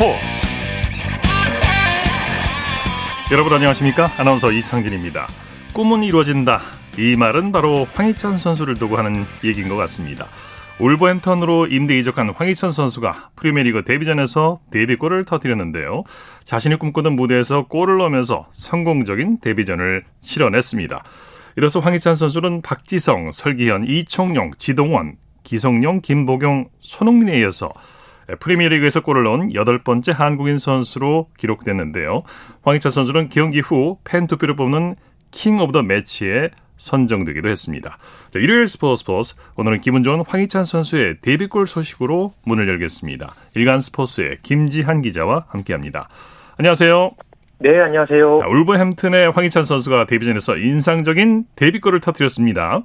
스포츠. 여러분 안녕하십니까? 아나운서 이창진입니다. 꿈은 이루어진다. 이 말은 바로 황희찬 선수를 두고 하는 얘기인 것 같습니다. 울버햄턴으로 임대 이적한 황희찬 선수가 프리미어리그 데뷔전에서 데뷔골을 터뜨렸는데요. 자신이 꿈꾸던 무대에서 골을 넣으면서 성공적인 데뷔전을 치러냈습니다. 이로써 황희찬 선수는 박지성, 설기현, 이총용, 지동원, 기성용, 김보경, 손흥민에 이어서 프리미어리그에서 골을 넣은 여덟 번째 한국인 선수로 기록됐는데요. 황희찬 선수는 경기 후 팬 투표로 뽑는 King of the Match에 선정되기도 했습니다. 자, 일요일 스포츠 스포츠 오늘은 기분 좋은 황희찬 선수의 데뷔골 소식으로 문을 열겠습니다. 일간 스포츠의 김지한 기자와 함께합니다. 안녕하세요. 네, 안녕하세요. 자, 울버햄튼의 황희찬 선수가 데뷔전에서 인상적인 데뷔골을 터뜨렸습니다.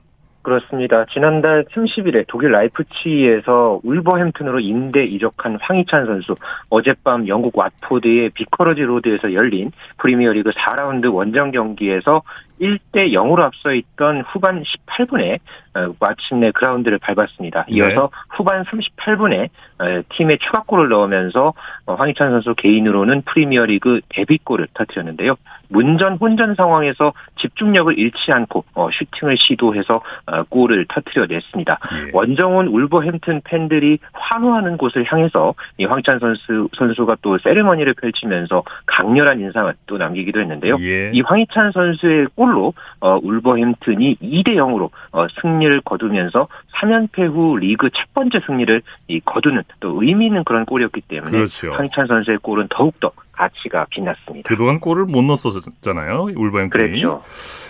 그렇습니다. 지난달 30일에 독일 라이프치히에서 울버햄튼으로 임대 이적한 황희찬 선수 어젯밤 영국 왓포드의 비커리지 로드에서 열린 프리미어리그 4라운드 원정 경기에서 1대 0으로 앞서 있던 후반 18분에 어, 마침내 그라운드를 밟았습니다. 네. 이어서 네. 후반 38분에 어, 팀의 추가골을 넣으면서 어, 황희찬 선수 개인으로는 프리미어리그 데뷔골을 터뜨렸는데요. 문전 혼전 상황에서 집중력을 잃지 않고 슈팅을 시도해서 골을 터뜨려냈습니다. 예. 원정은 울버햄튼 팬들이 환호하는 곳을 향해서 이 황희찬 선수 선수가 또 세레머니를 펼치면서 강렬한 인상을 또 남기기도 했는데요. 예. 이 황희찬 선수의 골 골로 어, 울버햄튼이 2대 0으로 어, 승리를 거두면서 3연패 후 리그 첫 번째 승리를 이 거두는 또 의미 있는 그런 골이었기 때문에 그렇죠. 황희찬 선수의 골은 더욱더 가치가 빛났습니다. 그동안 골을 못 넣었었잖아요. 울버햄튼이. 그렇죠.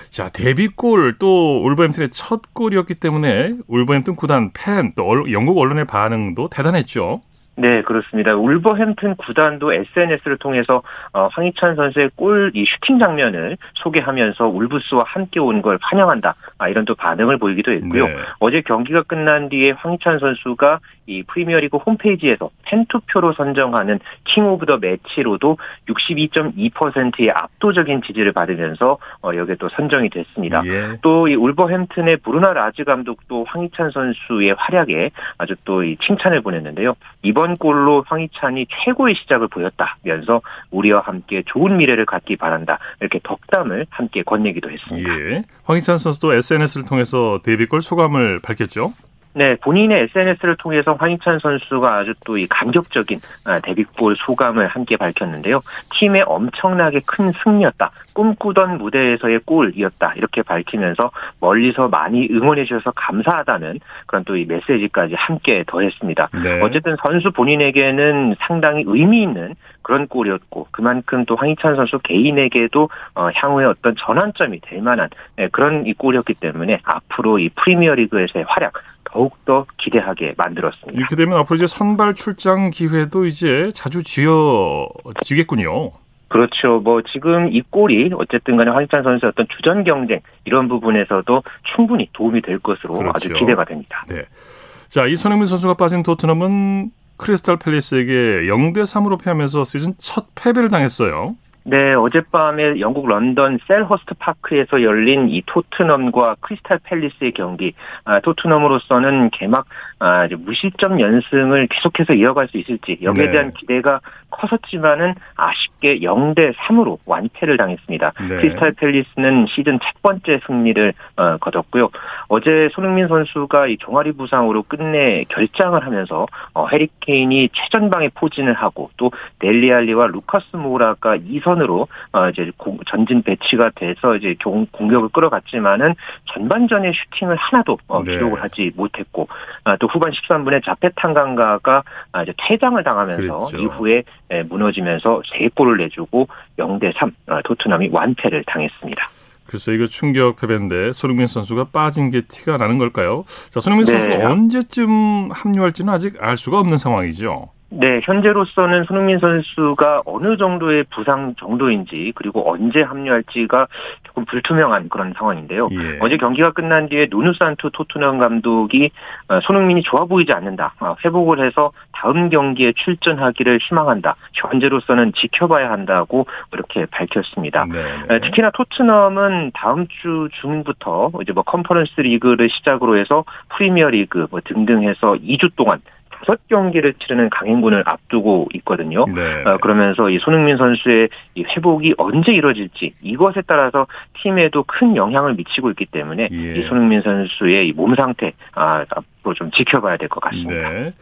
자, 데뷔골 또 울버햄튼의 첫 골이었기 때문에 울버햄튼 구단 팬 또 영국 언론의 반응도 대단했죠. 네, 그렇습니다. 울버햄튼 구단도 SNS를 통해서 어, 황희찬 선수의 골 이 슈팅 장면을 소개하면서 울브스와 함께 온 걸 환영한다. 아, 이런 또 반응을 보이기도 했고요. 네. 어제 경기가 끝난 뒤에 황희찬 선수가 이 프리미어리그 홈페이지에서 팬투표로 선정하는 King of the Match로도 62.2%의 압도적인 지지를 받으면서 어, 여기에 또 선정이 됐습니다. 예. 또이 울버햄튼의 브루노 라즈 감독도 황희찬 선수의 활약에 아주 또이 칭찬을 보냈는데요. 이번 골로 황희찬이 최고의 시작을 보였다면서 우리와 함께 좋은 미래를 갖기 바란다. 이렇게 덕담을 함께 건네기도 했습니다. 예. 황희찬 선수도 SNS를 통해서 데뷔골 소감을 밝혔죠. 네, 본인의 SNS를 통해서 황희찬 선수가 아주 또 이 감격적인 아, 데뷔골 소감을 함께 밝혔는데요. 팀의 엄청나게 큰 승리였다. 꿈꾸던 무대에서의 골이었다. 이렇게 밝히면서 멀리서 많이 응원해 주셔서 감사하다는 그런 또 이 메시지까지 함께 더했습니다. 네. 어쨌든 선수 본인에게는 상당히 의미 있는 그런 골이었고 그만큼 또 황희찬 선수 개인에게도 어, 향후에 어떤 전환점이 될 만한 네, 그런 이 골이었기 때문에 앞으로 이 프리미어리그에서의 활약 더욱더 기대하게 만들었습니다. 이렇게 되면 앞으로 이제 선발 출장 기회도 이제 자주 지어지겠군요. 그렇죠. 뭐 지금 이 골이 어쨌든 간에 황희찬 선수의 어떤 주전 경쟁 이런 부분에서도 충분히 도움이 될 것으로 그렇죠. 아주 기대가 됩니다. 네. 자, 이 손흥민 선수가 빠진 토트넘은 크리스탈 팰리스에게 0대 3으로 패하면서 시즌 첫 패배를 당했어요. 네, 어젯밤에 영국 런던 셀허스트 파크에서 열린 이 토트넘과 크리스탈 팰리스의 경기. 아, 토트넘으로서는 개막 아, 무실점 연승을 계속해서 이어갈 수 있을지 여기에 네. 대한 기대가 컸었지만은 아쉽게 0대 3으로 완패를 당했습니다. 네. 크리스탈 팰리스는 시즌 첫 번째 승리를 어, 거뒀고요. 어제 손흥민 선수가 이 종아리 부상으로 끝내 결장을 하면서 어, 해리 케인이 최전방에 포진을 하고 또 델레 알리와 루카스 모라가 2선 선으로 어 이제 전진 배치가 돼서 이제 공격을 끌어갔지만은 전반전에 슈팅을 하나도 어 네. 기록을 하지 못했고 아, 또 후반 13분에 자펫 탕강가가 아, 이제 퇴장을 당하면서 그렇죠. 이후에 예, 무너지면서 3골을 내주고 0대 3 어, 토트넘이 완패를 당했습니다. 글쎄 이거 충격 패배인데 손흥민 선수가 빠진 게 티가 나는 걸까요? 자 손흥민 네. 선수 언제쯤 합류할지는 아직 알 수가 없는 상황이죠. 네, 현재로서는 손흥민 선수가 어느 정도의 부상 정도인지 그리고 언제 합류할지가 조금 불투명한 그런 상황인데요. 예. 어제 경기가 끝난 뒤에 누누 산투 토트넘 감독이 어, 손흥민이 좋아 보이지 않는다. 어, 회복을 해서 다음 경기에 출전하기를 희망한다. 현재로서는 지켜봐야 한다고 이렇게 밝혔습니다. 네, 네. 특히나 토트넘은 다음 주 중부터 이제 뭐 컨퍼런스 리그를 시작으로 해서 프리미어 리그 뭐 등등 해서 2주 동안 다섯 경기를 치르는 강행군을 앞두고 있거든요. 네. 어, 그러면서 이 손흥민 선수의 이 회복이 언제 이루어질지 이것에 따라서 팀에도 큰 영향을 미치고 있기 때문에 예. 이 손흥민 선수의 이 몸 상태 아, 앞으로 좀 지켜봐야 될 것 같습니다. 네.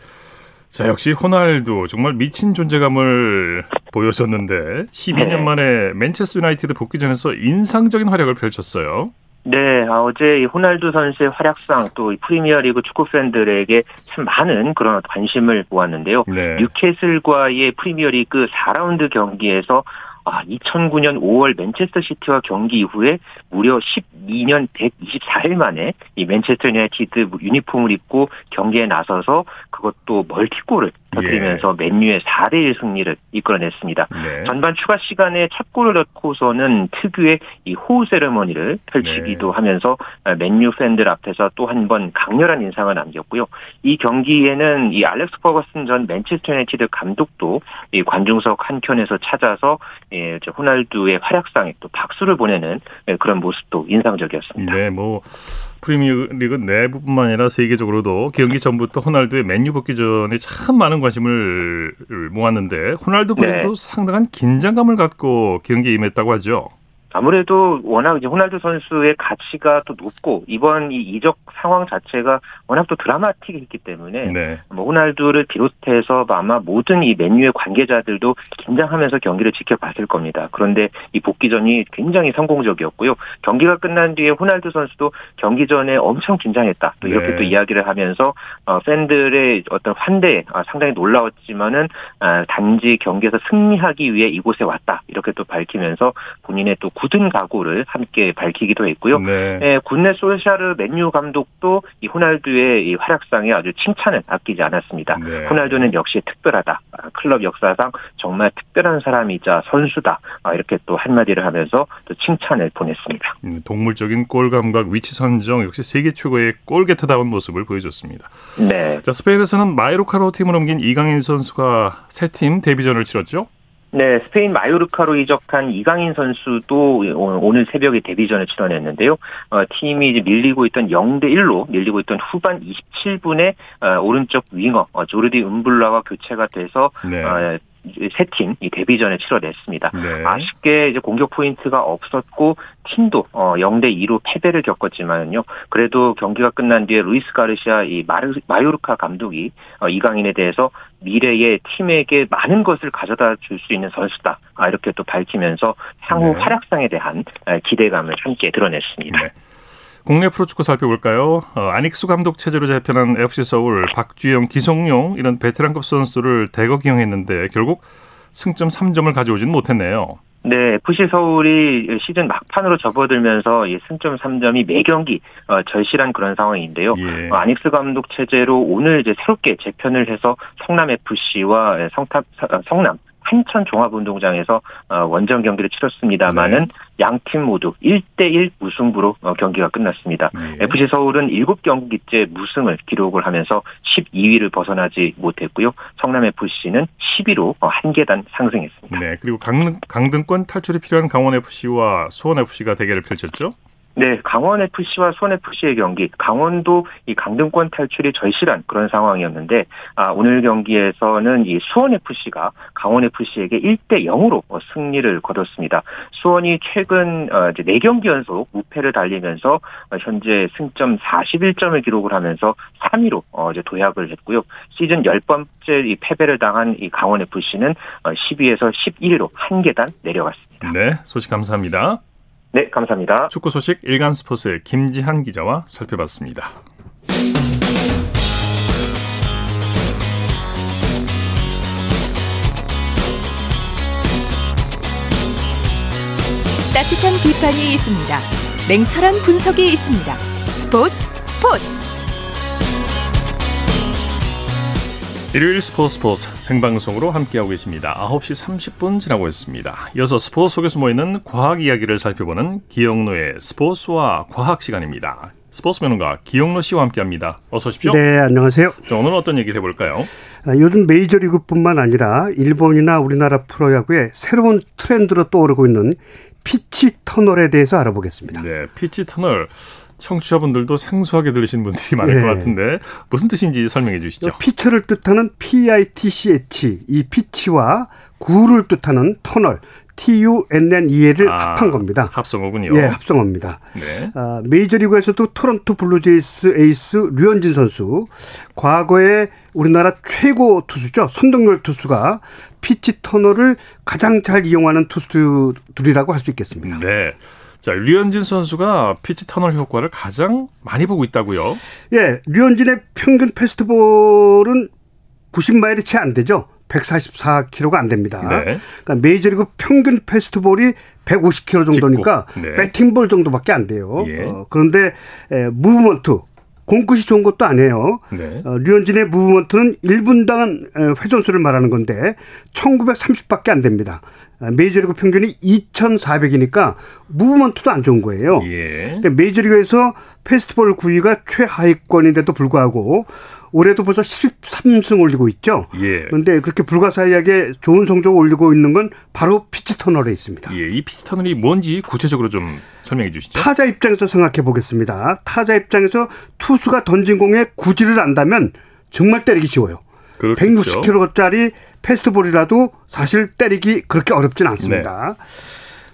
자, 역시 호날두 정말 미친 존재감을 보여줬는데 12년 네. 만에 맨체스터 유나이티드 복귀전에서 인상적인 활약을 펼쳤어요. 네, 아, 어제 이 호날두 선수의 활약상 또 프리미어리그 축구 팬들에게 참 많은 그런 관심을 모았는데요. 네. 뉴캐슬과의 프리미어리그 4라운드 경기에서 아, 2009년 5월 맨체스터 시티와 경기 이후에 무려 12년 124일 만에 이 맨체스터 유나이티드 유니폼을 입고 경기에 나서서 그것도 멀티골을 터뜨리면서 예. 맨유의 4대 1 승리를 이끌어냈습니다. 네. 전반 추가 시간에 첫 골을 넣고서는 특유의 이 호우 세레머니를 펼치기도 네. 하면서 맨유 팬들 앞에서 또 한 번 강렬한 인상을 남겼고요. 이 경기에는 이 알렉스 퍼거슨 전 맨체스터 유나이티드 감독도 이 관중석 한 켠에서 찾아서 예, 호날두의 활약상에 또 박수를 보내는 그런 모습도 인상 적이었습니다. 네, 뭐 프리미어리그 내부뿐만 아니라 세계적으로도 경기 전부터 호날두의 맨유 복귀 전에 참 많은 관심을 모았는데 호날두 본인도 네. 상당한 긴장감을 갖고 경기에 임했다고 하죠. 아무래도 워낙 이제 호날두 선수의 가치가 또 높고 이번 이 이적 상황 자체가 워낙 또 드라마틱했기 때문에 네. 뭐 호날두를 비롯해서 아마 모든 이 맨유의 관계자들도 긴장하면서 경기를 지켜봤을 겁니다. 그런데 이 복귀전이 굉장히 성공적이었고요. 경기가 끝난 뒤에 호날두 선수도 경기 전에 엄청 긴장했다. 또 이렇게 네. 또 이야기를 하면서 어, 팬들의 어떤 환대에 아, 상당히 놀라웠지만은 아, 단지 경기에서 승리하기 위해 이곳에 왔다. 이렇게 또 밝히면서 본인의 또 굳은 각오를 함께 밝히기도 했고요. 네. 예, 군내 소샤르 맨유 감독도 이 호날두의 이 활약상에 아주 칭찬을 아끼지 않았습니다. 네. 호날두는 역시 특별하다. 아, 클럽 역사상 정말 특별한 사람이자 선수다. 아, 이렇게 또 한마디를 하면서 또 칭찬을 보냈습니다. 음, 동물적인 골 감각, 위치 선정 역시 세계 최고의 골게터다운 모습을 보여줬습니다. 네. 자, 스페인에서는 마요르카로 팀을 옮긴 이강인 선수가 새팀 데뷔전을 치렀죠? 네, 스페인 마요르카로 이적한 이강인 선수도 오늘 새벽에 데뷔전을 치러냈는데요. 어, 팀이 이제 밀리고 있던 0대 1로 밀리고 있던 후반 27분에 어, 오른쪽 윙어 어, 조르디 음블라와 교체가 돼서 네. 어, 새 팀 이 데뷔전에 치러냈습니다. 네. 아쉽게 이제 공격 포인트가 없었고 팀도 어 0대 2로 패배를 겪었지만요. 그래도 경기가 끝난 뒤에 루이스 가르시아 이 마르, 마요르카 감독이 어, 이강인에 대해서 미래의 팀에게 많은 것을 가져다 줄 수 있는 선수다. 아, 이렇게 또 밝히면서 향후 네. 활약상에 대한 기대감을 함께 드러냈습니다. 네. 국내 프로축구 살펴볼까요? 어, 아닉수 감독 체제로 재편한 FC 서울, 박주영, 기성용 이런 베테랑급 선수들을 대거 기용했는데 결국 승점 3점을 가져오진 못했네요. 네, FC 서울이 시즌 막판으로 접어들면서 이 승점 3점이 매 경기 어, 절실한 그런 상황인데요. 예. 어, 아닉스 감독 체제로 오늘 이제 새롭게 재편을 해서 성남 FC와 성탑, 성남 한천 종합운동장에서 어, 원정 경기를 치렀습니다만은 네. 양팀 모두 1대1 무승부로 어, 경기가 끝났습니다. 네. FC 서울은 7경기째 무승을 기록을 하면서 12위를 벗어나지 못했고요. 성남 FC는 10위로 어, 한 계단 상승했습니다. 네, 그리고 강, 강등권 탈출이 필요한 강원 FC와 수원 FC가 대결을 펼쳤죠. 네, 강원 FC와 수원 FC의 경기, 강원도 이 강등권 탈출이 절실한 그런 상황이었는데 아, 오늘 경기에서는 이 수원 FC가 강원 FC에게 1대 0으로 어, 승리를 거뒀습니다. 수원이 최근 어, 이제 4경기 연속 무패를 달리면서 어, 현재 승점 41점을 기록을 하면서 3위로 어, 이제 도약을 했고요. 시즌 10번째 이 패배를 당한 이 강원 FC는 10위에서 11위로 한 계단 내려갔습니다. 네, 소식 감사합니다. 네, 감사합니다. 축구 소식 일간 스포츠의 김지한 기자와 살펴봤습니다. 따뜻한 비판이 있습니다. 냉철한 분석이 있습니다. 스포츠 스포츠 일요일 스포츠 스포츠 생방송으로 함께하고 계십니다. 9시 30분 지나고 있습니다. 이어서 스포츠 속에 숨어있는 과학 이야기를 살펴보는 기영노의 스포츠와 과학 시간입니다. 스포츠 면허가 기영노 씨와 함께합니다. 어서 오십시오. 네, 안녕하세요. 자, 오늘은 어떤 얘기를 해볼까요? 아, 요즘 메이저리그뿐만 아니라 일본이나 우리나라 프로야구에 새로운 트렌드로 떠오르고 있는 피치 터널에 대해서 알아보겠습니다. 네, 피치 터널. 청취자분들도 생소하게 들으시는 분들이 많을 네. 것 같은데 무슨 뜻인지 설명해 주시죠. 피처를 뜻하는 PITCH 이 피치와 굴을 뜻하는 터널 TUNNEL을 아, 합한 겁니다. 합성어군요. 예, 합성어입니다. 네. 아, 메이저리그에서도 토론토 블루제이스 에이스 류현진 선수 과거에 우리나라 최고 투수죠. 선동열 투수가 피치 터널을 가장 잘 이용하는 투수들이라고 할 수 있겠습니다. 네. 자, 류현진 선수가 피치 터널 효과를 가장 많이 보고 있다고요? 예, 류현진의 평균 패스트볼은 90마일이 채 안 되죠. 144km가 안 됩니다. 네. 그러니까 메이저리그 평균 패스트볼이 150km 정도니까 네. 배팅볼 정도밖에 안 돼요. 예. 어, 그런데 에, movement 공끝이 좋은 것도 아니에요. 네. 어, 류현진의 movement는 1분당 회전수를 말하는 건데 1930밖에 안 됩니다. 아, 메이저리그 평균이 2,400이니까 movement도 안 좋은 거예요. 예. 메이저리그에서 패스트볼 구위가 최하위권인데도 불구하고 올해도 벌써 13승 올리고 있죠. 예. 그런데 그렇게 불가사의하게 좋은 성적을 올리고 있는 건 바로 피치 터널에 있습니다. 예, 이 피치 터널이 뭔지 구체적으로 좀 설명해 주시죠. 타자 입장에서 생각해 보겠습니다. 타자 입장에서 투수가 던진 공에 구질을 안다면 정말 때리기 쉬워요. 그렇겠죠. 160km짜리 패스트볼이라도 사실 때리기 그렇게 어렵진 않습니다. 네.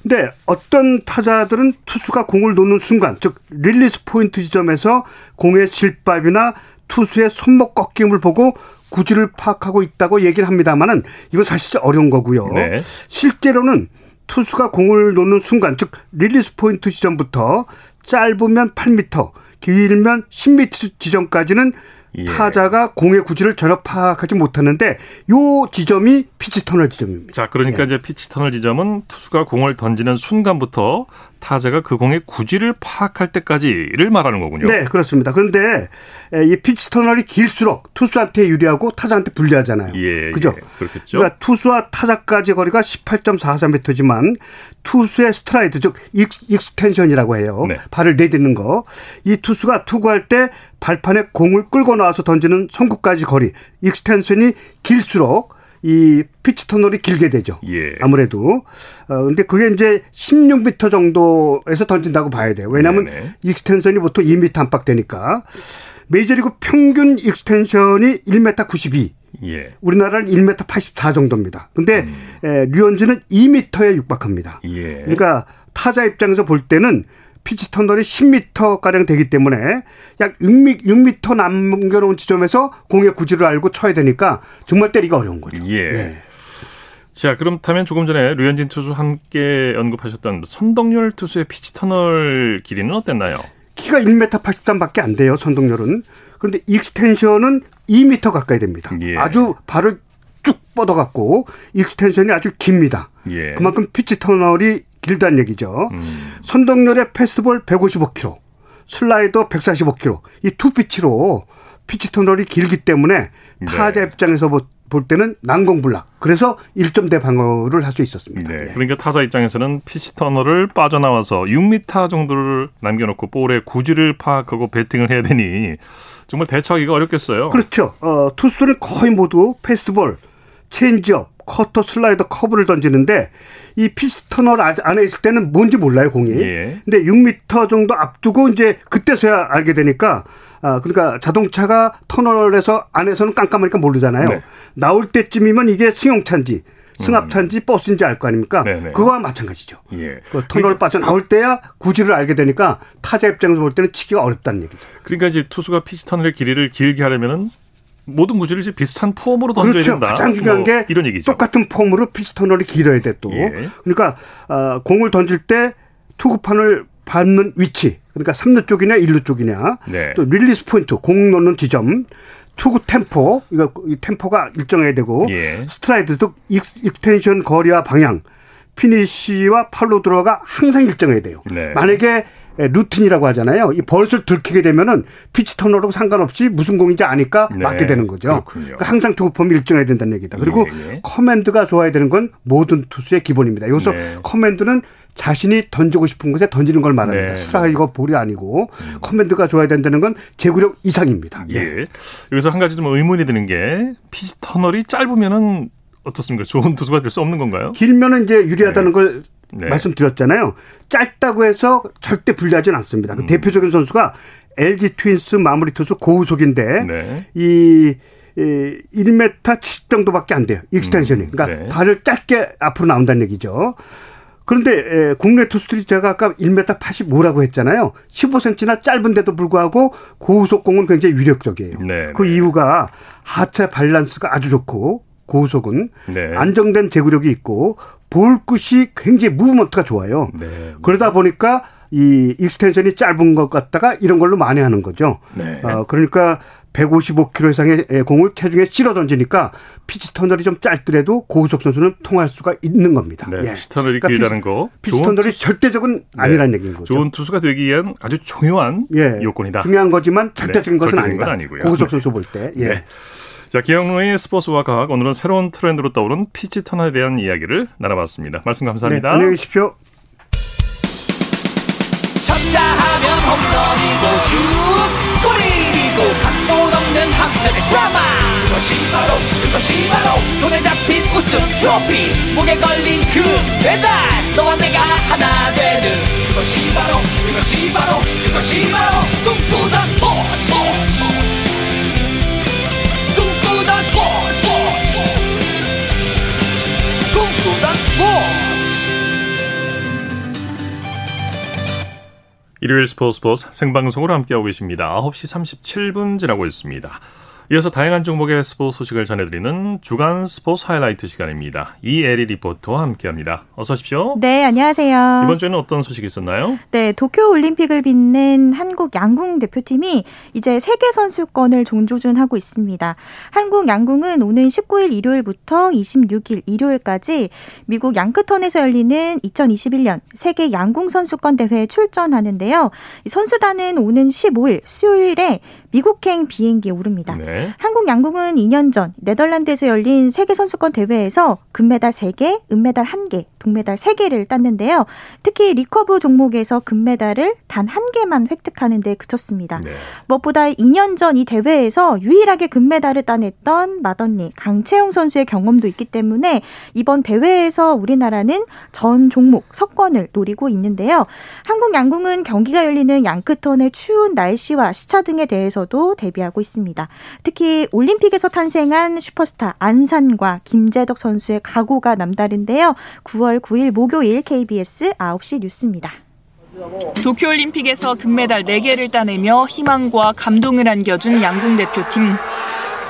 근데 어떤 타자들은 투수가 공을 놓는 순간, 즉 release point 지점에서 공의 실밥이나 투수의 손목 꺾임을 보고 구질을 파악하고 있다고 얘기를 합니다만은 이거 사실 어려운 거고요. 네. 실제로는 투수가 공을 놓는 순간, 즉 release point 지점부터 짧으면 8m, 길면 10m 지점까지는 예. 타자가 공의 구질을 전혀 파악하지 못하는데 요 지점이 피치 터널 지점입니다. 자, 그러니까 예. 이제 피치 터널 지점은 투수가 공을 던지는 순간부터 타자가 그 공의 구질을 파악할 때까지를 말하는 거군요. 네, 그렇습니다. 그런데 이 피치 터널이 길수록 투수한테 유리하고 타자한테 불리하잖아요. 예, 그죠? 예, 그렇겠죠. 그러니까 투수와 타자까지 거리가 18.43m지만 투수의 stride 즉 extension이라고 해요. 네. 발을 내딛는 거. 이 투수가 투구할 때 발판에 공을 끌고 나와서 던지는 송구까지 거리 extension이 길수록 이 피치 터널이 길게 되죠. 예. 아무래도. 어, 근데 그게 이제 16m 정도에서 던진다고 봐야 돼요. 왜냐하면 네네. extension이 보통 2m 안팎 되니까. 메이저리그 평균 extension이 1m 92. 예. 우리나라는 1m 84 정도입니다. 근데 음. 에, 류현진은 2m에 육박합니다. 예. 그러니까 타자 입장에서 볼 때는 피치 터널이 10m 가량 되기 때문에 약 6m, 6m 남겨놓은 지점에서 공의 구질을 알고 쳐야 되니까 정말 때리기 어려운 거죠. 예. 예. 자, 그렇다면 조금 전에 류현진 투수 함께 언급하셨던 선동열 투수의 피치 터널 길이는 어땠나요? 키가 1m 83밖에 안 돼요. 선동열은. 그런데 extension은 2m 가까이 됩니다. 예. 아주 발을 쭉 뻗어갖고 extension이 아주 깁니다. 예. 그만큼 피치 터널이 길다는 얘기죠. 음. 선동열의 패스트볼 155km, 슬라이더 145km. 이 two pitch로 피치 터널이 길기 때문에 네. 타자 입장에서 볼 때는 난공불락. 그래서 1점대 방어율을 할 수 있었습니다. 네. 예. 그러니까 타자 입장에서는 피치 터널을 빠져나와서 6m 정도를 남겨놓고 볼의 구질을 파악하고 배팅을 해야 되니 정말 대처하기가 어렵겠어요. 그렇죠. 어, 투수들은 거의 모두 패스트볼, 체인지업, 커터, 슬라이더, 커브를 던지는데 이 피치 터널 안에 있을 때는 뭔지 몰라요 공이. 예. 근데 6미터 정도 앞두고 이제 그때서야 알게 되니까 아 그러니까 자동차가 터널에서 안에서는 깜깜하니까 모르잖아요. 네. 나올 때쯤이면 이게 승용차인지 승합차인지 음. 버스인지 알 거 아닙니까? 네네. 네. 그거와 마찬가지죠. 예. 그 터널 그러니까, 빠져 나올 때야 구질을 알게 되니까 타자 입장에서 볼 때는 치기가 어렵다는 얘기죠. 그러니까 이제 투수가 pitch tunnel의 길이를 길게 하려면은 모든 구질을 이제 비슷한 폼으로 던져야 그렇죠. 된다. 가장 중요한 뭐 게 이런 얘기죠. 똑같은 폼으로 pitch tunnel이 길어야 돼 또. 예. 그러니까 어, 공을 던질 때 투구판을 밟는 위치. 그러니까 3루 쪽이냐 1루 쪽이냐. 네. 또 릴리스 포인트 공 놓는 지점. 투구 템포 이거 이 템포가 일정해야 되고 예. stride도 extension 거리와 방향 피니쉬와 follow through가 항상 일정해야 돼요. 네. 만약에 예, 루틴이라고 하잖아요. 이 버릇을 들키게 되면은 pitch tunnel하고 상관없이 무슨 공인지 아니까 네. 맞게 되는 거죠. 그러니까 항상 투구폼이 일정해야 된다는 얘기다. 그리고 예, 예. command가 좋아야 되는 건 모든 투수의 기본입니다. 여기서 네. command는 자신이 던지고 싶은 곳에 던지는 걸 말합니다. 네. 스트라이크 볼이 아니고 음. command가 좋아야 된다는 건 제구력 이상입니다. 예. 예. 여기서 한 가지 좀 의문이 드는 게 pitch tunnel이 짧으면은 어떻습니까? 좋은 투수가 될 수 없는 건가요? 길면은 이제 유리하다는 네. 걸 네. 말씀드렸잖아요. 짧다고 해서 절대 불리하지는 않습니다. 그 음. 대표적인 선수가 LG 트윈스 마무리 투수 고우석인데 네. 이 1m 70 정도밖에 안 돼요. extension이. 음, 그러니까 네. 발을 짧게 앞으로 나온다는 얘기죠. 그런데 국내 투수들이 제가 아까 1m 85라고 했잖아요. 15cm나 짧은데도 불구하고 고우석 공은 굉장히 위력적이에요. 네, 그 네. 이유가 하체 밸런스가 아주 좋고 고우석은 네. 안정된 제구력이 있고 볼 끝이 굉장히 movement가 좋아요. 네. 그러다 보니까 이 extension이 짧은 것 갖다가 이런 걸로 만회하는 거죠. 네. 어, 그러니까 155km 이상의 공을 체중에 실어 던지니까 pitch tunnel이 좀 짧더라도 고우석 선수는 통할 수가 있는 겁니다. 네, 예. pitch tunnel이 그러니까 길다는 거. pitch tunnel이. 절대적인 네. 아니라는 얘기인 거죠. 좋은 투수가 되기 위한 아주 중요한 예. 요건이다. 중요한 거지만 절대적인 네. 것은 절대적인 아니다. 고우석 선수 볼 때. 예. 네. 자, 기영로의 스포츠와 과학 오늘은 새로운 트렌드로 떠오른 피치 터널에 대한 이야기를 나눠봤습니다. 말씀 감사합니다. 네, 안녕히 계십시오. 쳤다 하면 홈런이고 슛 골이고 각본 없는 한편의 드라마 그것이 바로 그것이 바로 손에 잡힌 우승 트로피 목에 걸린 그 배달 너와 내가 하나 일요일 스포츠 스포츠 생방송으로 함께하고 계십니다. 9시 37분 지나고 있습니다. 이어서 다양한 종목의 스포츠 소식을 전해드리는 주간 스포츠 하이라이트 시간입니다. 이에리 리포터와 함께합니다. 어서 오십시오. 네, 안녕하세요. 이번 주에는 어떤 소식이 있었나요? 네, 도쿄 올림픽을 빛낸 한국 양궁 대표팀이 이제 세계 선수권을 종조준하고 있습니다. 한국 양궁은 오는 19일 일요일부터 26일 일요일까지 미국 양크턴에서 열리는 2021년 세계 양궁 선수권 대회에 출전하는데요. 선수단은 오는 15일 수요일에 미국행 비행기에 오릅니다. 네. 한국 양궁은 2년 전 네덜란드에서 열린 세계 선수권 대회에서 금메달 3개, 은메달 1개, 동메달 3개를 땄는데요. 특히 recurve 종목에서 금메달을 단 한 개만 획득하는 데 그쳤습니다. 네. 무엇보다 2년 전 이 대회에서 유일하게 금메달을 따냈던 맏언니 강채영 선수의 경험도 있기 때문에 이번 대회에서 우리나라는 전 종목 석권을 노리고 있는데요. 한국 양궁은 경기가 열리는 양크턴의 추운 날씨와 시차 등에 대해서 대해서도 대비하고 있습니다. 특히 올림픽에서 탄생한 슈퍼스타 안산과 김재덕 선수의 각오가 남다른데요. 9월 9일 목요일 KBS 9시 뉴스입니다. 도쿄올림픽에서 금메달 4개를 따내며 희망과 감동을 안겨준 양궁 대표팀.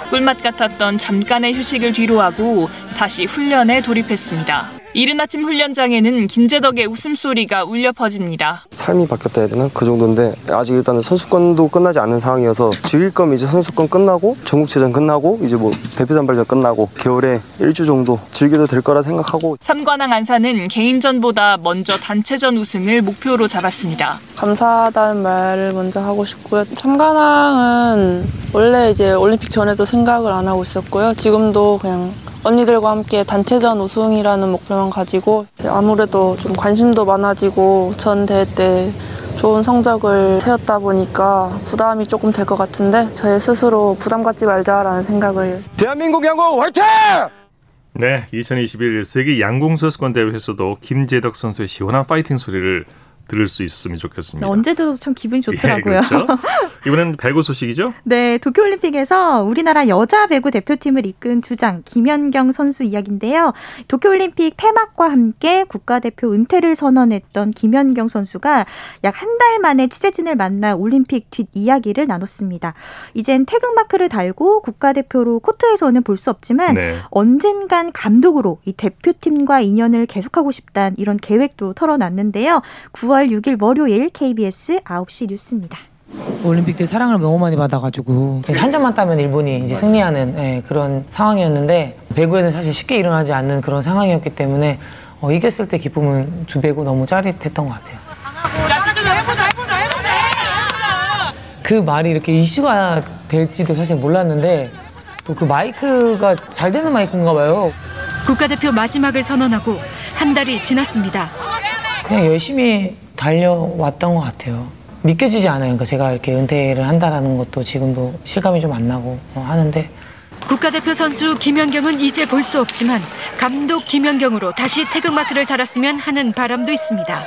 꿀맛 같았던 잠깐의 휴식을 뒤로하고 다시 훈련에 돌입했습니다. 이른 아침 훈련장에는 김재덕의 웃음소리가 울려 퍼집니다. 삶이 바뀌었다 해야 되나? 그 정도인데 아직 일단은 선수권도 끝나지 않은 상황이어서 즐길 거면 이제 선수권 끝나고 전국체전 끝나고 이제 뭐 대표단발전 끝나고 겨울에 일주 정도 즐겨도 될 거라 생각하고 삼관왕 안사는 개인전보다 먼저 단체전 우승을 목표로 잡았습니다. 감사하다는 말을 먼저 하고 싶고요. 삼관왕은 원래 이제 올림픽 전에도 생각을 안 하고 있었고요. 지금도 그냥 언니들과 함께 단체전 우승이라는 목표 만 가지고 아무래도 좀 관심도 많아지고 전 대회 때 좋은 성적을 세웠다 보니까 부담이 조금 될 것 같은데 저희 스스로 부담 갖지 말자라는 생각을 대한민국 양궁 화이팅! 네, 2021 세계 양궁 선수권 대회에서도 김재덕 선수의 시원한 파이팅 소리를 들을 수 있었으면 좋겠습니다. 언제 들어도 참 기분이 좋더라고요. 예, 그렇죠. 이번엔 배구 소식이죠? 네, 도쿄올림픽에서 우리나라 여자 배구 대표팀을 이끈 주장 김연경 선수 이야기인데요. 도쿄올림픽 폐막과 함께 국가대표 은퇴를 선언했던 김연경 선수가 약 한 달 만에 취재진을 만나 올림픽 뒷 이야기를 나눴습니다. 이젠 태극마크를 달고 국가대표로 코트에서는 볼 수 없지만 네. 언젠간 감독으로 이 대표팀과 인연을 계속하고 싶다는 이런 계획도 털어놨는데요. 9월 9월 6일 월요일 KBS 9시 뉴스입니다. 올림픽 때 사랑을 너무 많이 받아가지고 한 점만 따면 일본이 이제 승리하는 네, 그런 상황이었는데 배구에는 사실 쉽게 일어나지 않는 그런 상황이었기 때문에 어, 이겼을 때 기쁨은 두 배고 너무 짜릿했던 것 같아요. 그 말이 이렇게 이슈가 될지도 사실 몰랐는데 또 그 마이크가 잘 되는 마이크인가 봐요. 국가대표 마지막을 선언하고 한 달이 지났습니다. 그냥 열심히 달려왔던 것 같아요. 믿겨지지 않아요. 그러니까 제가 이렇게 은퇴를 한다라는 것도 지금도 실감이 좀 안 나고 어, 하는데 국가대표 선수 김연경은 이제 볼 수 없지만 감독 김연경으로 다시 태극마크를 달았으면 하는 바람도 있습니다.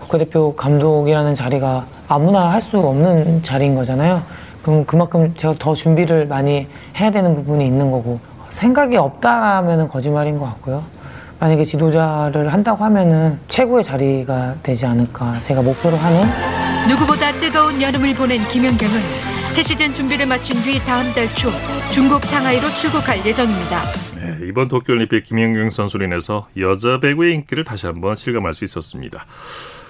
국가대표 감독이라는 자리가 아무나 할 수 없는 자리인 거잖아요. 그럼 그만큼 제가 더 준비를 많이 해야 되는 부분이 있는 거고 생각이 없다라면 거짓말인 것 같고요. 만약에 지도자를 한다고 하면은 최고의 자리가 되지 않을까 제가 목표로 하는 누구보다 뜨거운 여름을 보낸 김연경은 새 시즌 준비를 마친 뒤 다음 달 초 중국 상하이로 출국할 예정입니다. 네, 이번 도쿄올림픽 김연경 선수로 인해서 여자 배구의 인기를 다시 한번 실감할 수 있었습니다.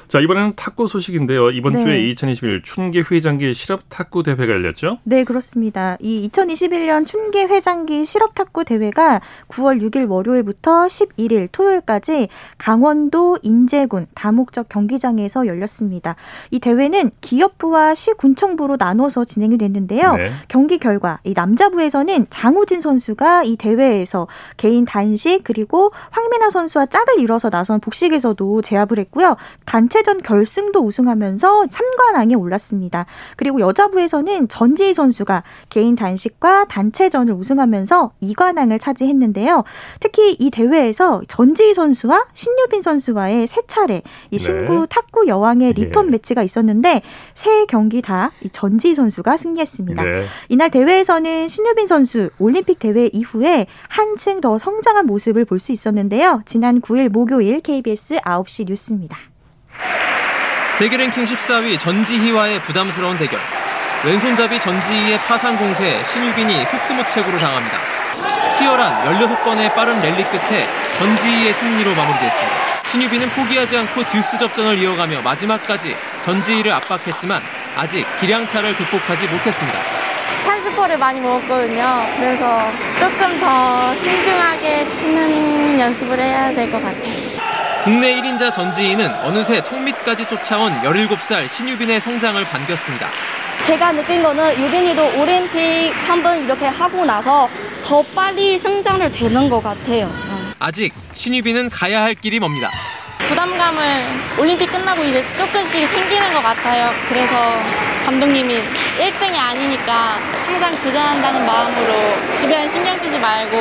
자, 이번에는 탁구 소식인데요. 이번 네. 주에 2021 춘계 회장기 실업 탁구 대회가 열렸죠? 네, 그렇습니다. 이 2021년 춘계 회장기 실업 탁구 대회가 9월 6일 월요일부터 11일 토요일까지 강원도 인제군 다목적 경기장에서 열렸습니다. 이 대회는 기업부와 시군청부로 나눠서 진행이 됐는데요. 네. 경기 결과 이 남자부에서는 장우진 선수가 이 대회에서 개인 단식 그리고 황민아 선수와 짝을 이뤄서 나선 복식에서도 제압을 했고요. 단체 단체전 결승도 우승하면서 3관왕에 올랐습니다. 그리고 여자부에서는 전지희 선수가 개인 단식과 단체전을 우승하면서 2관왕을 차지했는데요. 특히 이 대회에서 전지희 선수와 신유빈 선수와의 세 차례 이 네. 신구 네. 탁구 여왕의 리턴 네. 매치가 있었는데 세 경기 다 전지희 선수가 승리했습니다. 네. 이날 대회에서는 신유빈 선수 올림픽 대회 이후에 한층 더 성장한 모습을 볼 수 있었는데요. 지난 9일 목요일 KBS 9시 뉴스입니다. 세계 랭킹 14위 전지희와의 부담스러운 대결. 왼손잡이 전지희의 파상 공세에 신유빈이 속수무책으로 당합니다. 치열한 16번의 빠른 랠리 끝에 전지희의 승리로 마무리됐습니다. 신유빈은 포기하지 않고 듀스 접전을 이어가며 마지막까지 전지희를 압박했지만 아직 기량차를 극복하지 못했습니다. 찬스볼을 많이 먹었거든요. 그래서 조금 더 신중하게 치는 연습을 해야 될 것 같아요. 국내 1인자 전지희는 어느새 턱밑까지 쫓아온 17살 신유빈의 성장을 반겼습니다. 제가 느낀 거는 유빈이도 올림픽 한 번 이렇게 하고 나서 더 빨리 성장을 되는 것 같아요. 아직 신유빈은 가야 할 길이 멉니다. 부담감을 올림픽 끝나고 이제 조금씩 생기는 것 같아요. 그래서 감독님이 1등이 아니니까 항상 도전한다는 마음으로 주변 신경 쓰지 말고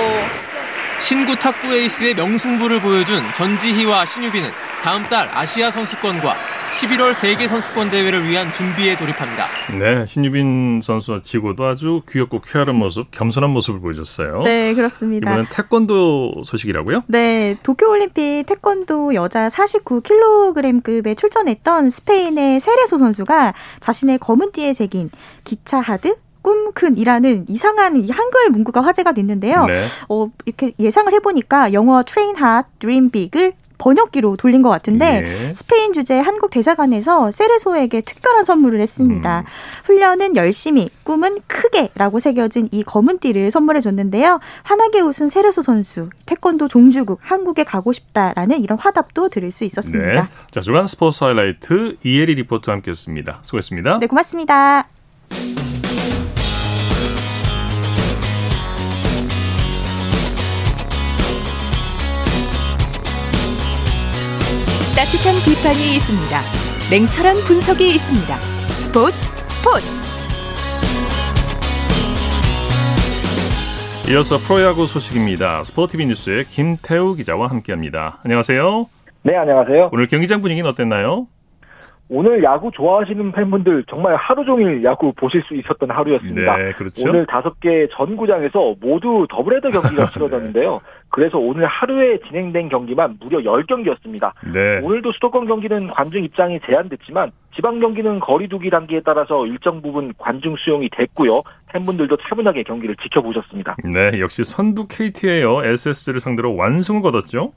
신구 탁구 에이스의 명승부를 보여준 전지희와 신유빈은 다음 달 아시아 선수권과 11월 세계 선수권 대회를 위한 준비에 돌입합니다. 네, 신유빈 선수와 지고도 아주 귀엽고 쾌활한 모습, 겸손한 모습을 보여줬어요. 네, 그렇습니다. 이번엔 태권도 소식이라고요? 네, 도쿄올림픽 태권도 여자 49kg급에 출전했던 스페인의 세레소 선수가 자신의 검은 띠에 새긴 기차 하드 꿈큰이라는 이상한 한글 문구가 화제가 됐는데요. 네. 어, 이렇게 예상을 해보니까 영어 train hard dream big을 번역기로 돌린 것 같은데 네. 스페인 주재 한국 대사관에서 세레소에게 특별한 선물을 했습니다. 음. 훈련은 열심히, 꿈은 크게라고 새겨진 이 검은 띠를 선물해 줬는데요. 환하게 웃은 세레소 선수, 태권도 종주국 한국에 가고 싶다라는 이런 화답도 들을 수 있었습니다. 네. 자 주간 스포츠 하이라이트 이혜리 리포터와 함께했습니다. 수고했습니다. 네, 고맙습니다. 따뜻한 비판이 있습니다. 냉철한 분석이 있습니다. 스포츠 스포츠. 이어서 프로야구 소식입니다. 스포티비 뉴스의 김태우 기자와 함께합니다. 안녕하세요. 네, 안녕하세요. 오늘 경기장 분위기는 어땠나요? 오늘 야구 좋아하시는 팬분들 정말 하루 종일 야구 보실 수 있었던 하루였습니다. 네, 그렇죠. 오늘 다섯 개 전구장에서 모두 더블헤더 경기가 네. 치러졌는데요. 네. 그래서 오늘 하루에 진행된 경기만 무려 10경기였습니다. 네. 오늘도 수도권 경기는 관중 입장이 제한됐지만 지방 경기는 거리두기 단계에 따라서 일정 부분 관중 수용이 됐고요. 팬분들도 차분하게 경기를 지켜보셨습니다. 네, 역시 선두 KT예요. SS를 상대로 완승을 거뒀죠.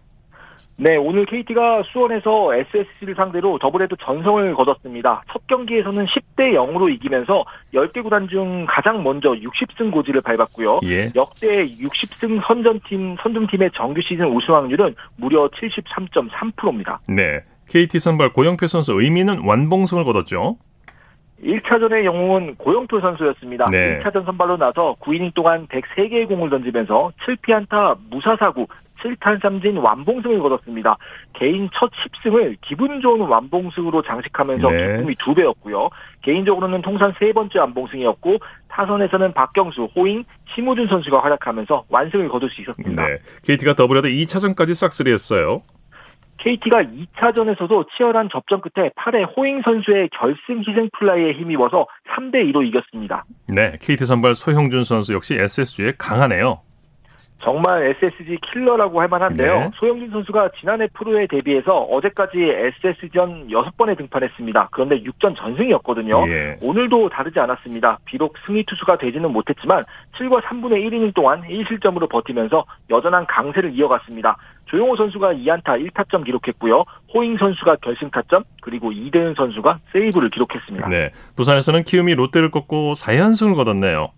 네, 오늘 KT가 수원에서 SSG를 상대로 더블헤더 전승을 거뒀습니다. 첫 경기에서는 10대 0으로 이기면서 10개 구단 중 가장 먼저 60승 고지를 밟았고요. 예. 역대 60승 선점 팀 선점 팀의 정규 시즌 우승 확률은 무려 73.3%입니다. 네. KT 선발 고영표 선수 의미 있는 완봉승을 거뒀죠. 1차전의 영웅은 고영표 선수였습니다. 네. 1차전 선발로 나서 9이닝 동안 103개의 공을 던지면서 7피안타 무사사구 7탈삼진 완봉승을 거뒀습니다. 개인 첫 10승을 기분 좋은 완봉승으로 장식하면서 네. 기쁨이 두 배였고요. 개인적으로는 통산 세 번째 완봉승이었고 타선에서는 박경수, 호잉, 심우준 선수가 활약하면서 완승을 거둘 수 있었습니다. 네. KT가 더블헤더 2차전까지 싹쓸이했어요. KT가 2차전에서도 치열한 접전 끝에 8회 호잉 선수의 결승 희생 플라이에 힘입어서 3대 2로 이겼습니다. 네, KT 선발 소형준 선수 역시 SSG에 강하네요. 정말 SSG 킬러라고 할 만한데요. 네. 소영진 선수가 지난해 프로에 대비해서 어제까지 SSG전 6번에 등판했습니다. 그런데 6전 전승이었거든요. 예. 오늘도 다르지 않았습니다. 비록 승리 투수가 되지는 못했지만 7과 3분의 1이닝 동안 1실점으로 버티면서 여전한 강세를 이어갔습니다. 조용호 선수가 2안타 1타점 기록했고요. 호잉 선수가 결승 타점 그리고 이대은 선수가 세이브를 기록했습니다. 네. 부산에서는 키움이 롯데를 꺾고 4연승을 거뒀네요.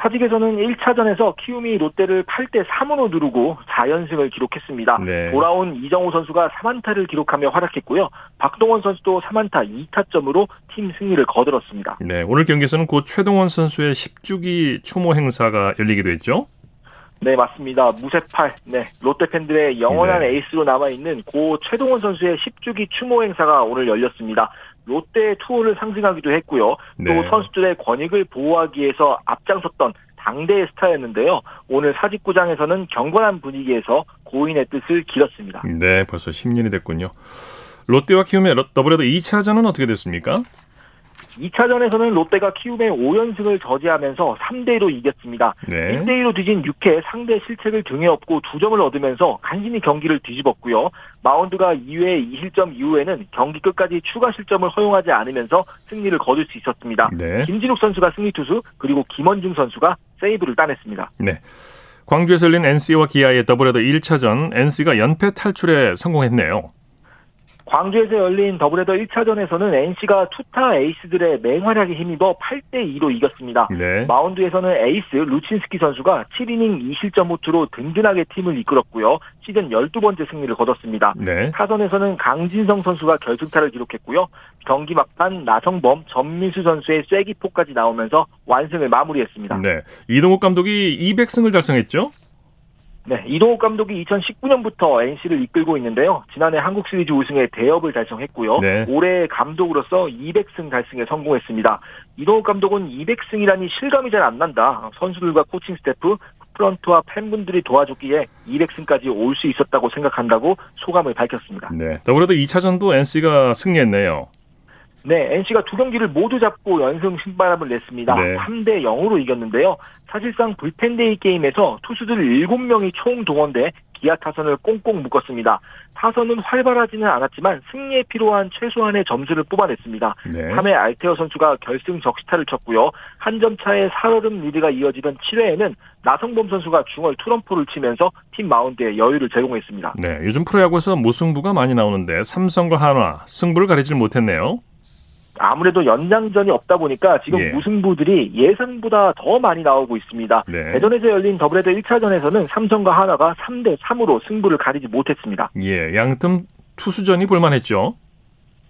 사직에서는 1차전에서 키움이 롯데를 8대 3으로 누르고 4연승을 기록했습니다. 네. 돌아온 이정우 선수가 3안타를 기록하며 활약했고요. 박동원 선수도 3안타 2타점으로 팀 승리를 거들었습니다. 네, 오늘 경기에서는 곧 최동원 선수의 10주기 추모 행사가 열리기도 했죠. 네, 맞습니다. 무쇠팔, 네, 롯데 팬들의 영원한 네. 에이스로 남아있는 고 최동원 선수의 10주기 추모 행사가 오늘 열렸습니다. 롯데 투어를 상징하기도 했고요. 네. 또 선수들의 권익을 보호하기 위해서 앞장섰던 당대의 스타였는데요. 오늘 사직구장에서는 경건한 분위기에서 고인의 뜻을 기렸습니다. 네, 벌써 10년이 됐군요. 롯데와 키움의 더블헤더 2차전은 어떻게 됐습니까? 2차전에서는 롯데가 키움의 5연승을 저지하면서 3대1로 이겼습니다. 네. 1대1로 뒤진 6회 상대 실책을 등에 업고 2점을 얻으면서 간신히 경기를 뒤집었고요. 마운드가 2회 2실점 이후에는 경기 끝까지 추가 실점을 허용하지 않으면서 승리를 거둘 수 있었습니다. 네. 김진욱 선수가 승리 투수 그리고 김원중 선수가 세이브를 따냈습니다. 네. 광주에서 열린 NC와 기아의 더블헤더 1차전 NC가 연패 탈출에 성공했네요. 광주에서 열린 더블헤더 1차전에서는 NC가 투타 에이스들의 맹활약에 힘입어 8대2로 이겼습니다. 네. 마운드에서는 에이스 루친스키 선수가 7이닝 2실점 호투로 든든하게 팀을 이끌었고요. 시즌 12번째 승리를 거뒀습니다. 네. 타선에서는 강진성 선수가 결승타를 기록했고요. 경기 막판 나성범, 전민수 선수의 쐐기포까지 나오면서 완승을 마무리했습니다. 네. 이동욱 감독이 200승을 달성했죠? 네, 이동욱 감독이 2019년부터 NC를 이끌고 있는데요. 지난해 한국 시리즈 우승에 대업을 달성했고요. 네. 올해 감독으로서 200승 달성에 성공했습니다. 이동욱 감독은 200승이라니 실감이 잘 안 난다. 선수들과 코칭 스태프, 프런트와 팬분들이 도와줬기에 200승까지 올 수 있었다고 생각한다고 소감을 밝혔습니다. 네, 더블헤더 2차전도 NC가 승리했네요. 네, NC가 두 경기를 모두 잡고 연승 신바람을 냈습니다. 네. 3대 0으로 이겼는데요. 사실상 불펜데이 게임에서 투수들 7명이 총 동원돼 기아 타선을 꽁꽁 묶었습니다. 타선은 활발하지는 않았지만 승리에 필요한 최소한의 점수를 뽑아냈습니다. 네. 3회 알테어 선수가 결승 적시타를 쳤고요. 한 점 차의 살얼음 리드가 이어지던 7회에는 나성범 선수가 중월 투런포를 치면서 팀 마운드에 여유를 제공했습니다. 네, 요즘 프로야구에서 무승부가 많이 나오는데 삼성과 한화 승부를 가리질 못했네요. 아무래도 연장전이 없다 보니까 지금 예. 무승부들이 예상보다 더 많이 나오고 있습니다. 네. 대전에서 열린 더블헤더 1차전에서는 삼성과 한화가 3대 3으로 승부를 가리지 못했습니다. 예, 양팀 투수전이 볼만했죠.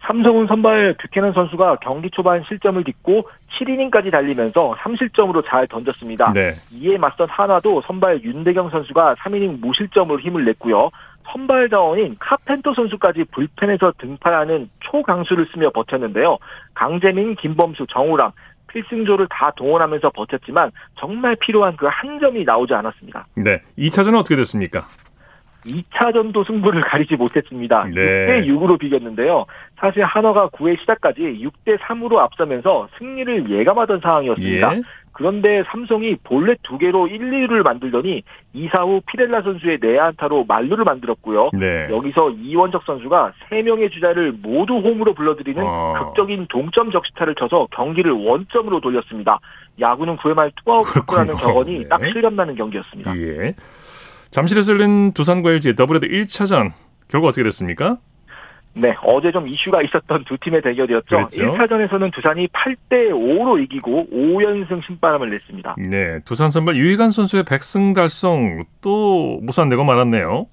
삼성은 선발 뷰캐넌 선수가 경기 초반 실점을 딛고 7이닝까지 달리면서 3실점으로 잘 던졌습니다. 네. 이에 맞선 한화도 선발 윤대경 선수가 3이닝 무실점으로 힘을 냈고요. 선발 자원인 카펜터 선수까지 불펜에서 등판하는 초강수를 쓰며 버텼는데요. 강재민, 김범수, 정우랑 필승조를 다 동원하면서 버텼지만 정말 필요한 그 한 점이 나오지 않았습니다. 네. 2차전은 어떻게 됐습니까? 2차전도 승부를 가리지 못했습니다. 네. 6대 6으로 비겼는데요. 사실 한화가 9회 시작까지 6대 3으로 앞서면서 승리를 예감하던 상황이었습니다. 예. 그런데 삼성이 볼넷 두 개로 1, 2를 만들더니 2사 후 피렐라 선수의 내안타로 만루를 만들었고요. 네. 여기서 이원적 선수가 3명의 주자를 모두 홈으로 불러들이는 어. 극적인 동점 적시타를 쳐서 경기를 원점으로 돌렸습니다. 야구는 9회 말 투아웃이라는 격언이 네. 딱 실감나는 경기였습니다. 예. 잠실에서 열린 두산과 LG 더블헤더 1차전 결과 어떻게 됐습니까? 네, 어제 좀 이슈가 있었던 두 팀의 대결이었죠. 그랬죠? 1차전에서는 두산이 8대 5로 이기고 5연승 신바람을 냈습니다. 네, 두산 선발 유희관 선수의 100승 달성 또 무산되고 말았네요.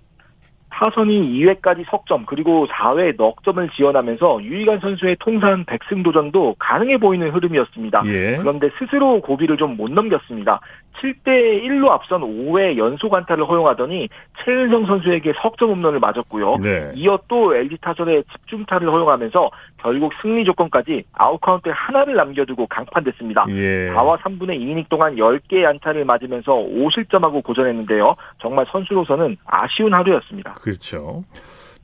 타선이 2회까지 석점 그리고 4회 넉 점을 지원하면서 유희관 선수의 통산 100승 도전도 가능해 보이는 흐름이었습니다. 예. 그런데 스스로 고비를 좀 못 넘겼습니다. 7대 1로 앞선 5회 연속 안타를 허용하더니 채은성 선수에게 석점 홈런을 맞았고요. 네. 이어 또 LG 타선의 집중타를 허용하면서 결국 승리 조건까지 아웃카운트에 하나를 남겨두고 강판됐습니다. 예. 4와 3분의 2이닝 동안 10개의 안타를 맞으면서 5실점하고 고전했는데요. 정말 선수로서는 아쉬운 하루였습니다. 그렇죠.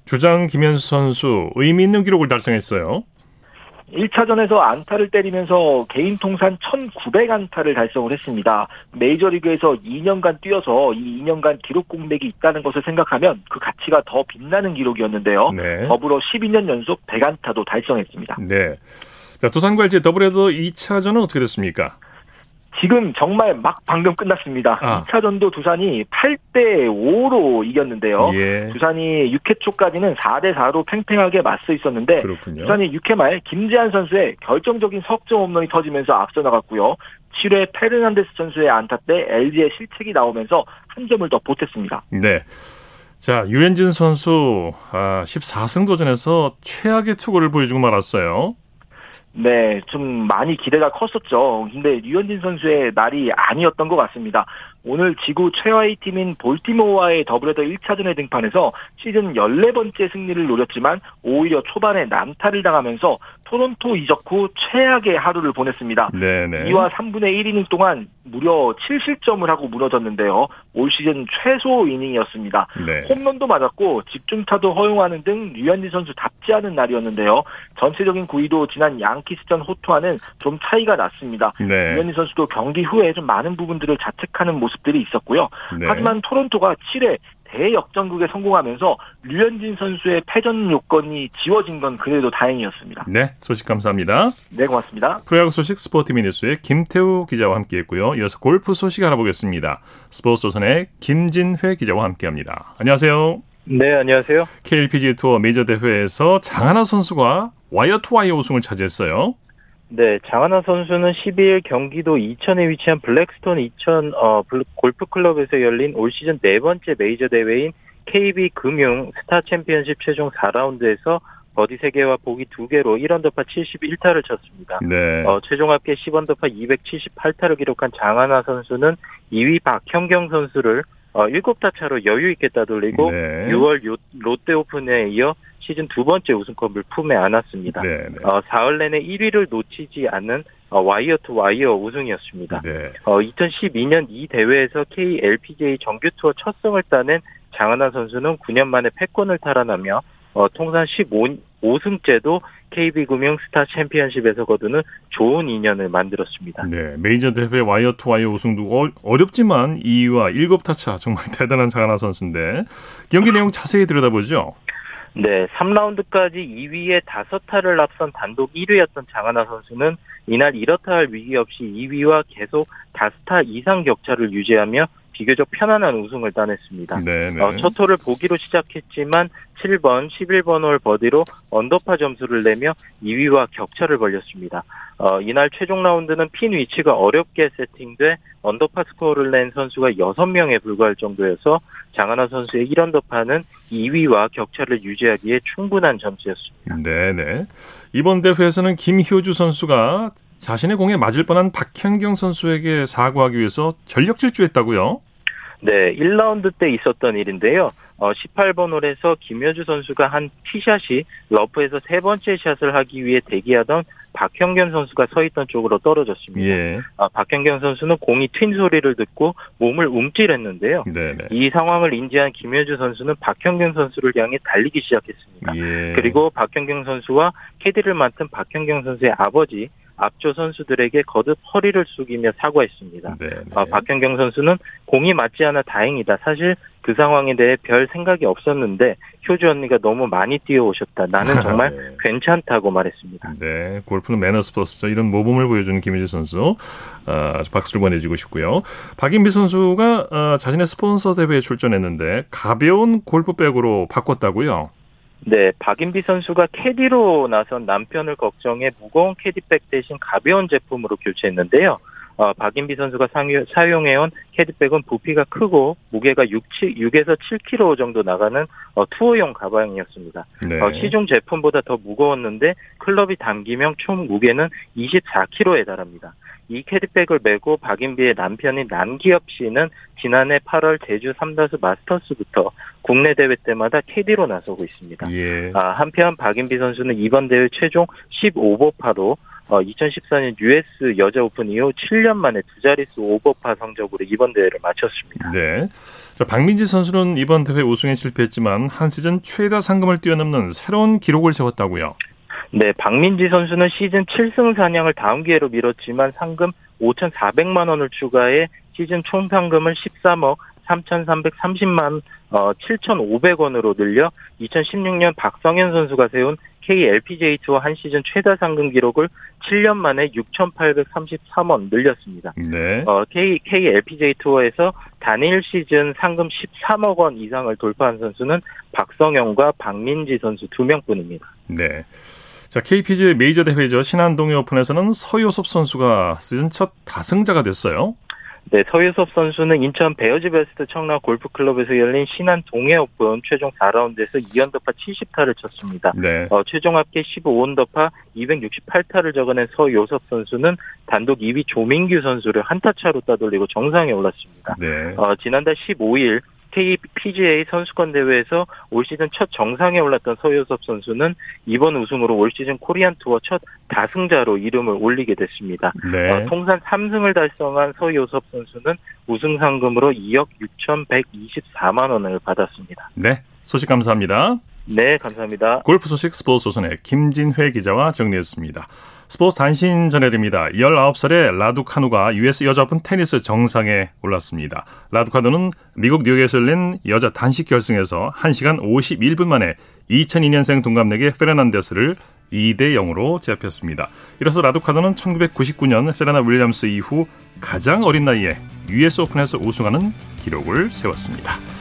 주장 김현수 선수 의미 있는 기록을 달성했어요. 1차전에서 안타를 때리면서 개인 통산 1900안타를 달성을 했습니다. 메이저리그에서 2년간 뛰어서 이 2년간 기록 공백이 있다는 것을 생각하면 그 가치가 더 빛나는 기록이었는데요. 네. 더불어 12년 연속 100안타도 달성했습니다. 네. 자, 두산과 LG 더블헤더 2차전은 어떻게 됐습니까? 지금 정말 막 방금 끝났습니다. 아. 2차전도 두산이 8대 5로 이겼는데요. 예. 두산이 6회 초까지는 4대 4로 팽팽하게 맞서 있었는데 그렇군요. 두산이 6회 말 김재한 선수의 결정적인 석점 홈런이 터지면서 앞서 나갔고요. 7회 페르난데스 선수의 안타 때 LG의 실책이 나오면서 한 점을 더 보탰습니다. 네. 자, 류현진 선수 아, 14승 도전에서 최악의 투구를 보여주고 말았어요. 네, 좀 많이 기대가 컸었죠. 근데 류현진 선수의 날이 아니었던 것 같습니다. 오늘 지구 최하위 팀인 볼티모어와의 더블헤더 1차전에 등판해서 시즌 14번째 승리를 노렸지만 오히려 초반에 난타를 당하면서 토론토 이적 후 최악의 하루를 보냈습니다. 네네. 2와 3분의 1이닝 동안 무려 7실점을 하고 무너졌는데요. 올 시즌 최소 이닝이었습니다. 네. 홈런도 맞았고 집중타도 허용하는 등 류현진 선수 답지 않은 날이었는데요. 전체적인 구위도 지난 양키스전 호투와는 좀 차이가 났습니다. 네. 류현진 선수도 경기 후에 좀 많은 부분들을 자책하는 모습들이 있었고요. 네. 하지만 토론토가 7회 대역전극에 성공하면서 류현진 선수의 패전 요건이 지워진 건 그래도 다행이었습니다. 네, 소식 감사합니다. 네, 고맙습니다. 프로야구 소식 스포티비 뉴스의 김태우 기자와 함께했고요. 이어서 골프 소식 알아보겠습니다. 스포츠조선의 김진회 기자와 함께합니다. 안녕하세요. 네, 안녕하세요. KLPGA 투어 메이저 대회에서 장하나 선수가 와이어 투 와이어 우승을 차지했어요. 네, 장하나 선수는 12일 경기도 이천에 위치한 블랙스톤 이천 어, 골프 클럽에서 열린 올 시즌 네 번째 메이저 대회인 KB 금융 스타 챔피언십 최종 4라운드에서 버디 3개와 보기 2개로 1언더파 71타를 쳤습니다. 네. 어, 최종 합계 10언더파 278타를 기록한 장하나 선수는 2위 박현경 선수를 어, 7타 차로 여유 있게 따돌리고 네. 6월 롯데 오픈에 이어 시즌 두 번째 우승컵을 품에 안았습니다. 네, 네. 어, 사흘 내내 1위를 놓치지 않는 어, 와이어 투 와이어 우승이었습니다. 네. 어, 2012년 이 대회에서 KLPGA 정규 투어 첫 승을 따낸 장하나 선수는 9년 만에 패권을 탈환하며 어, 통산 15, 5승째도 KB금융 스타 챔피언십에서 거두는 좋은 인연을 만들었습니다. 네, 메이저 대회 와이어 투 와이어 우승도 어렵지만 2위와 7타차 정말 대단한 장하나 선수인데 경기 내용 자세히 들여다보죠. 네, 3라운드까지 2위에 5타를 앞선 단독 1위였던 장하나 선수는 이날 이렇다 할 위기 없이 2위와 계속 5타 이상 격차를 유지하며 비교적 편안한 우승을 따냈습니다. 어, 첫 홀을 보기로 시작했지만 7번, 11번 홀 버디로 언더파 점수를 내며 2위와 격차를 벌렸습니다. 어, 이날 최종 라운드는 핀 위치가 어렵게 세팅돼 언더파 스코어를 낸 선수가 6명에 불과할 정도여서 장하나 선수의 1언더파는 2위와 격차를 유지하기에 충분한 점수였습니다. 네네. 이번 대회에서는 김효주 선수가 자신의 공에 맞을 뻔한 박현경 선수에게 사과하기 위해서 전력 질주했다고요? 네, 1라운드 때 있었던 일인데요. 어, 18번 홀에서 김효주 선수가 한 티샷이 러프에서 세 번째 샷을 하기 위해 대기하던 박형겸 선수가 서 있던 쪽으로 떨어졌습니다. 예. 아, 박형겸 선수는 공이 튄 소리를 듣고 몸을 움찔했는데요. 네네. 이 상황을 인지한 김효주 선수는 박형겸 선수를 향해 달리기 시작했습니다. 예. 그리고 박형경 선수와 캐디를 맡은 박형경 선수의 아버지 앞조 선수들에게 거듭 허리를 숙이며 사과했습니다. 네, 네. 어, 박현경 선수는 공이 맞지 않아 다행이다. 사실 그 상황에 대해 별 생각이 없었는데 효주 언니가 너무 많이 뛰어오셨다. 나는 정말 네. 괜찮다고 말했습니다. 네, 골프는 매너스 플러스죠. 이런 모범을 보여주는 김희재 선수 어, 박수를 보내주고 싶고요. 박인비 선수가 어, 자신의 스폰서 대회에 출전했는데 가벼운 골프백으로 바꿨다고요? 네, 박인비 선수가 캐디로 나선 남편을 걱정해 무거운 캐디백 대신 가벼운 제품으로 교체했는데요. 어, 박인비 선수가 사용해온 캐디백은 부피가 크고 무게가 6, 7, 6에서 7kg 정도 나가는 어, 투어용 가방이었습니다. 네. 어, 시중 제품보다 더 무거웠는데 클럽이 담기면 총 무게는 24kg에 달합니다. 이 캐디백을 메고 박인비의 남편인 남기엽 씨는 지난해 8월 제주 삼다수 마스터스부터 국내 대회 때마다 캐디로 나서고 있습니다. 예. 아, 한편 박인비 선수는 이번 대회 최종 15보파로 어, 2014년 US 여자 오픈 이후 7년 만에 두 자릿수 오버파 성적으로 이번 대회를 마쳤습니다. 네. 자, 박민지 선수는 이번 대회 우승에 실패했지만 한 시즌 최다 상금을 뛰어넘는 새로운 기록을 세웠다고요. 네, 박민지 선수는 시즌 7승 4냥을 다음 기회로 미뤘지만 상금 5,400만 원을 추가해 시즌 총 상금을 13억 3,330만 어, 7,500원으로 늘려 2016년 박성현 선수가 세운 KLPGA 투어 한 시즌 최다 상금 기록을 7년 만에 6,833원 늘렸습니다. 네. 어, K, KLPGA 투어에서 단일 시즌 상금 13억 원 이상을 돌파한 선수는 박성영과 박민지 선수 두 명뿐입니다. 네. 자, KPGA 메이저 대회죠. 신한동해 오픈에서는 서효섭 선수가 시즌 첫 다승자가 됐어요. 네, 서요섭 선수는 인천 베어즈 베스트 청라 골프클럽에서 열린 신한 동해 오픈 최종 4라운드에서 2언더파 70타를 쳤습니다. 네. 어, 최종 합계 15언더파 268타를 적어낸 서요섭 선수는 단독 2위 조민규 선수를 한타 차로 따돌리고 정상에 올랐습니다. 네. 어, 지난달 15일 KPGA 선수권 대회에서 올 시즌 첫 정상에 올랐던 서요섭 선수는 이번 우승으로 올 시즌 코리안 투어 첫 다승자로 이름을 올리게 됐습니다. 네. 어, 통산 3승을 달성한 서효섭 선수는 우승 상금으로 2억 6,124만 원을 받았습니다. 네, 소식 감사합니다. 네, 감사합니다. 골프 소식 스포츠 조선의 김진회 기자와 정리했습니다. 스포츠 단신 전해드립니다. 19살의 라두카누가 US 여자 오픈 테니스 정상에 올랐습니다. 라두카누는 미국 뉴욕에서 열린 여자 단식 결승에서 1시간 51분 만에 2002년생 동갑내기 페르난데스를 2대 0으로 제압했습니다. 이로써 라두카누는 1999년 세레나 윌리엄스 이후 가장 어린 나이에 US 오픈에서 우승하는 기록을 세웠습니다.